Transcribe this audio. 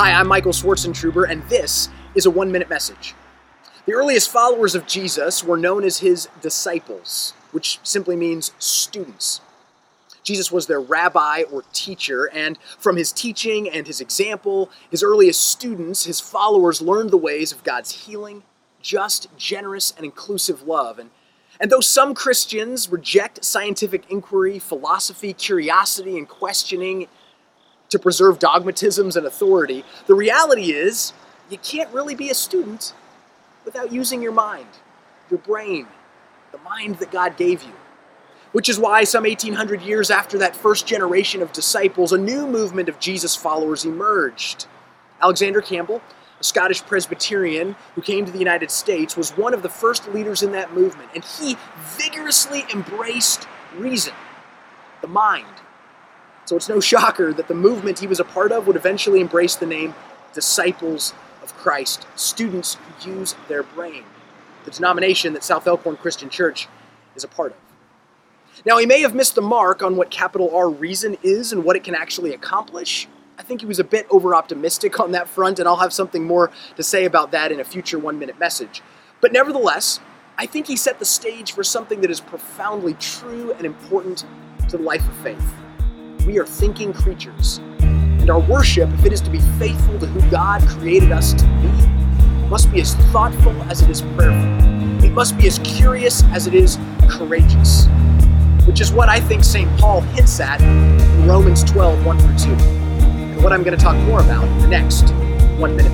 Hi, I'm Michael Schwarzentruber, and this is a one minute message. The earliest followers of Jesus were known as his disciples, which simply means students. Jesus was their rabbi or teacher, and from his teaching and his example, his earliest students, his followers, learned the ways of God's healing, just, generous, and inclusive love. And, and though some Christians reject scientific inquiry, philosophy, curiosity, and questioning to preserve dogmatisms and authority, the reality is you can't really be a student without using your mind, your brain, the mind that God gave you which is why some 1800 years after that first generation of disciples, a new movement of Jesus followers emerged. Alexander Campbell, a Scottish Presbyterian who came to the United States, was one of the first leaders in that movement, and he vigorously embraced reason, the mind. So it's no shocker that the movement he was a part of would eventually embrace the name Disciples of Christ, students who use their brain, the denomination that South Elkhorn Christian Church is a part of. Now, he may have missed the mark on what capital R reason is and what it can actually accomplish. I think he was a bit over optimistic on that front, and I'll have something more to say about that in a future one minute message. But nevertheless, I think he set the stage for something that is profoundly true and important to the life of faith. We are thinking creatures, and our worship, if it is to be faithful to who God created us to be, must be as thoughtful as it is prayerful. It must be as curious as it is courageous which is what I think St. Paul hints at in Romans 12, 1 through 2, and what I'm going to talk more about in the next one minute.